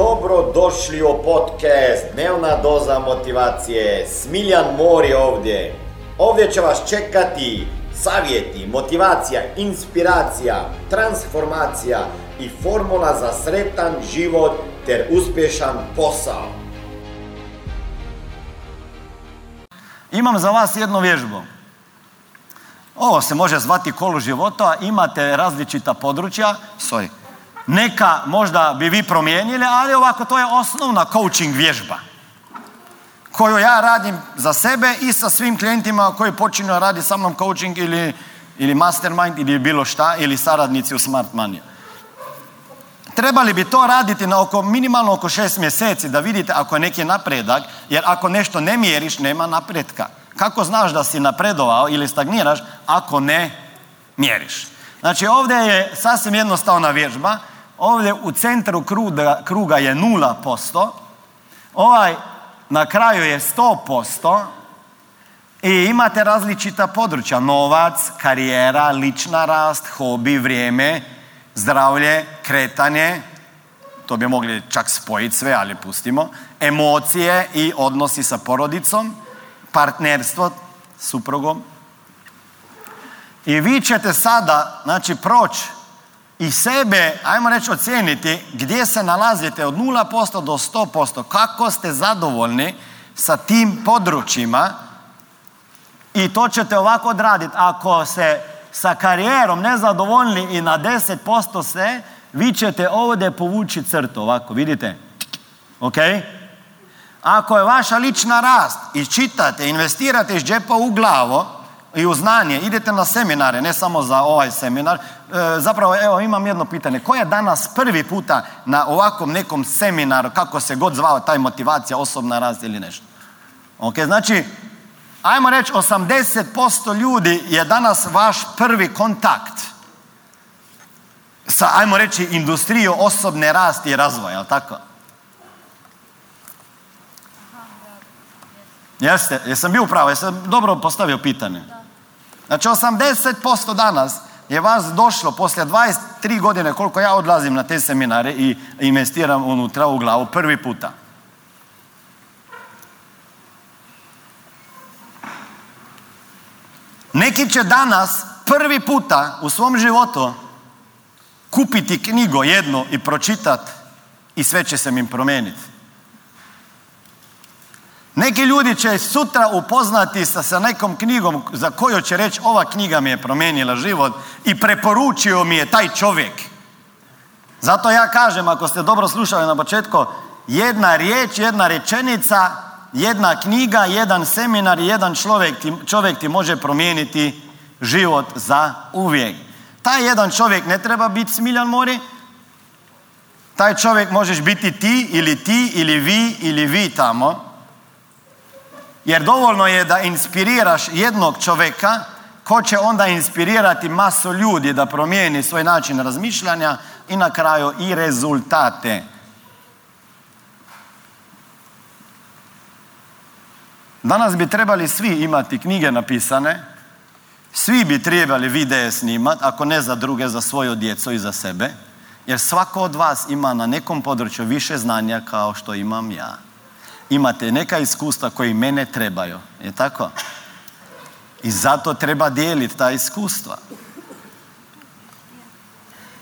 Dobro došli u podcast Dnevna doza motivacije. Smiljan Mor je ovdje. Ovdje će vas čekati savjeti, motivacija, inspiracija, transformacija i formula za sretan život ter uspješan posao. Imam za vas jednu vježbu. Ovo se može zvati kolu života, imate različita područja, sorry, neka možda bi vi promijenili, ali ovako to je osnovna coaching vježba koju ja radim za sebe i sa svim klijentima koji počinju raditi sa mnom coaching ili, ili mastermind ili bilo šta ili saradnici u Smart Money. Trebali bi to raditi na oko, minimalno oko šest mjeseci da vidite ako je neki napredak, jer ako nešto ne mjeriš, nema napretka. Kako znaš da si napredovao ili stagniraš ako ne mjeriš? Znači ovdje je sasvim jednostavna vježba. Ovdje u centru kruga, kruga je 0%. Ovaj na kraju je 100%. I imate različita područja. Novac, karijera, lična rast, hobi, vrijeme, zdravlje, kretanje. To bi mogli čak spojiti sve, ali pustimo. Emocije i odnosi sa porodicom partnerstvo suprugom. I vi ćete sada, znači, proći i sebe, ajmo reći, ocijeniti gdje se nalazite od 0% do 100%, kako ste zadovoljni sa tim područjima i to ćete ovako odraditi. Ako se sa karijerom nezadovoljni i na 10% se, vi ćete ovdje povući crtu, ovako, vidite? Ok? Ako je vaša lična rast i čitate, investirate iz džepa u glavu i u znanje, idete na seminare, ne samo za ovaj seminar. E, zapravo, evo, imam jedno pitanje. Ko je danas prvi puta na ovakvom nekom seminaru, kako se god zvao taj motivacija, osobna rast ili nešto? Ok, znači, ajmo reći, 80% ljudi je danas vaš prvi kontakt sa, ajmo reći, industrijom osobne rasti i razvoja, jel tako? Jeste, jesam bio upravo, jesam dobro postavio pitanje. Znači 80% danas je vas došlo poslije 23 godine koliko ja odlazim na te seminare i investiram unutra u glavu prvi puta. Neki će danas prvi puta u svom životu kupiti knjigu jednu i pročitati i sve će se im promijeniti. Neki ljudi će sutra upoznati sa, sa nekom knjigom za koju će reći ova knjiga mi je promijenila život i preporučio mi je taj čovjek. Zato ja kažem, ako ste dobro slušali na početku, jedna riječ, jedna rečenica, jedna knjiga, jedan seminar, jedan čovjek ti, čovjek ti može promijeniti život za uvijek. Taj jedan čovjek ne treba biti Smiljan Mori, taj čovjek možeš biti ti ili ti ili vi ili vi tamo jer dovoljno je da inspiriraš jednog čovjeka ko će onda inspirirati masu ljudi da promijeni svoj način razmišljanja i na kraju i rezultate. Danas bi trebali svi imati knjige napisane, svi bi trebali videe snimati, ako ne za druge, za svoju djecu i za sebe, jer svako od vas ima na nekom području više znanja kao što imam ja imate neka iskustva koji mene trebaju. Je tako? I zato treba dijeliti ta iskustva.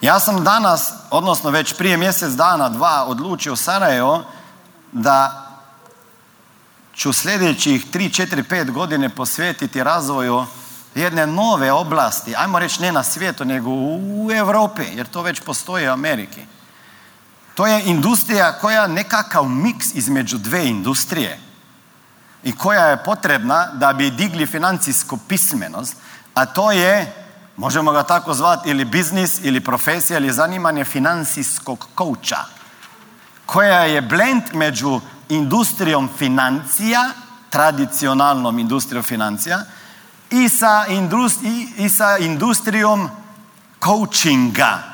Ja sam danas, odnosno već prije mjesec dana, dva, odlučio Sarajevo da ću sljedećih 3, 4, 5 godine posvetiti razvoju jedne nove oblasti, ajmo reći ne na svijetu, nego u Europi, jer to već postoji u Ameriki. To je industrija koja nekakav miks između dve industrije i koja je potrebna da bi digli financijsku pismenost, a to je, možemo ga tako zvati, ili biznis, ili profesija, ili zanimanje financijskog kouča, koja je blend među industrijom financija, tradicionalnom industrijom financija, i sa, industri, i sa industrijom coachinga,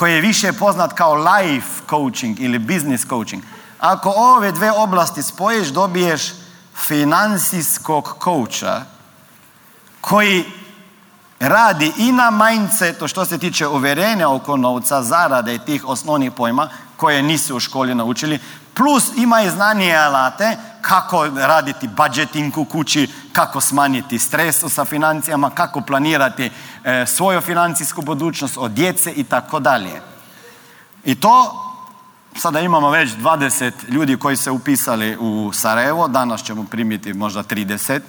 koji je više poznat kao life coaching ili business coaching. Ako ove dve oblasti spojiš, dobiješ financijskog coacha koji radi i na mindsetu što se tiče uverenja oko novca, zarade i tih osnovnih pojma, koje nisu u školi naučili, plus ima i znanje i alate kako raditi budgeting u kući, kako smanjiti stres sa financijama, kako planirati e, svoju financijsku budućnost od djece i tako dalje. I to sada imamo već 20 ljudi koji se upisali u Sarajevo, danas ćemo primiti možda 30.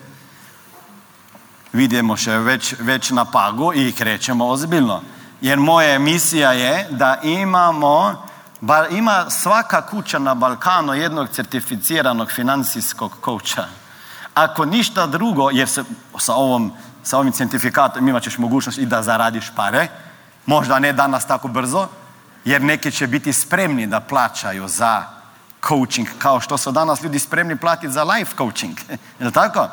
Vidimo se već, već na pagu i krećemo ozbiljno. Jer moja misija je da imamo, ima svaka kuća na Balkanu jednog certificiranog financijskog kouča. Ako ništa drugo, jer se sa, ovom, sa ovim certifikatom imat ćeš mogućnost i da zaradiš pare, možda ne danas tako brzo, jer neki će biti spremni da plaćaju za coaching, kao što su danas ljudi spremni platiti za life coaching. Je tako?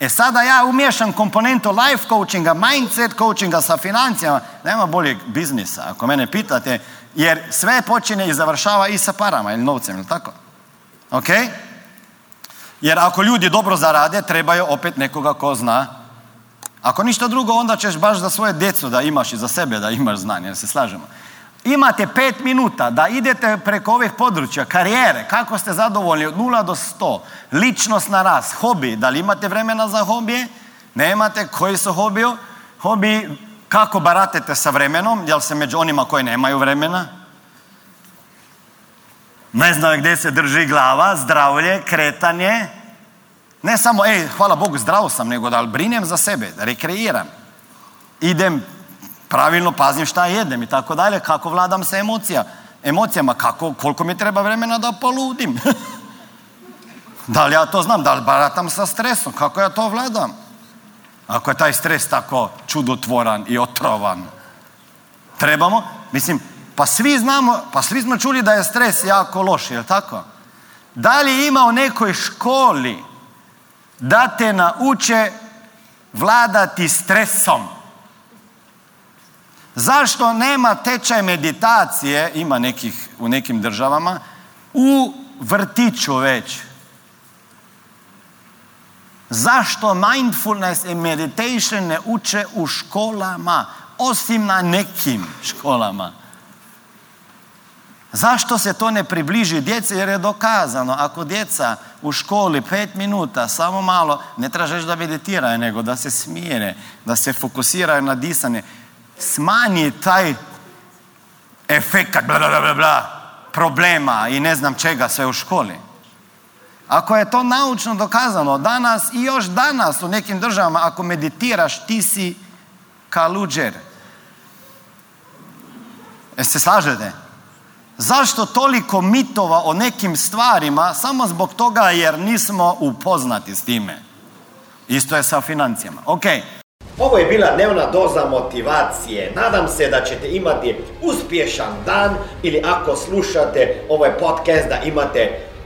E sada ja umješam komponentu life coachinga, mindset coachinga sa financijama, nema boljeg biznisa, ako mene pitate, jer sve počine i završava i sa parama ili novcem, je tako? Ok? Jer ako ljudi dobro zarade, trebaju opet nekoga ko zna. Ako ništa drugo, onda ćeš baš za svoje djecu da imaš i za sebe da imaš znanje, jer se slažemo. Imate pet minuta da idete preko ovih područja, karijere, kako ste zadovoljni od 0 do 100, ličnost na rast, hobi, da li imate vremena za hobije, nemate, koji su hobiju, hobi, kako baratete sa vremenom, jel se među onima koji nemaju vremena, ne znaju gdje se drži glava, zdravlje, kretanje, ne samo, ej, hvala Bogu, zdravo sam, nego da brinem za sebe, da rekreiram. Idem pravilno pazim šta jedem i tako dalje, kako vladam sa emocija, emocijama, kako, koliko mi treba vremena da poludim. da li ja to znam, da li baratam sa stresom, kako ja to vladam? Ako je taj stres tako čudotvoran i otrovan, trebamo, mislim, pa svi znamo, pa svi smo čuli da je stres jako loš, je tako? Da li ima u nekoj školi da te nauče vladati stresom? Zašto nema tečaj meditacije, ima nekih u nekim državama, u vrtiću već? Zašto mindfulness i meditation ne uče u školama, osim na nekim školama? Zašto se to ne približi djeci? Jer je dokazano, ako djeca u školi pet minuta, samo malo, ne tražeš da meditiraju, nego da se smijene, da se fokusiraju na disanje, smanji taj efekat bla, bla, bla, bla, problema i ne znam čega sve u školi. Ako je to naučno dokazano danas i još danas u nekim državama, ako meditiraš, ti si kaluđer. Jeste slažete? Zašto toliko mitova o nekim stvarima samo zbog toga jer nismo upoznati s time? Isto je sa financijama. Ok. Ovo je bila dnevna doza motivacije. Nadam se da ćete imati uspješan dan ili ako slušate ovaj podcast da imate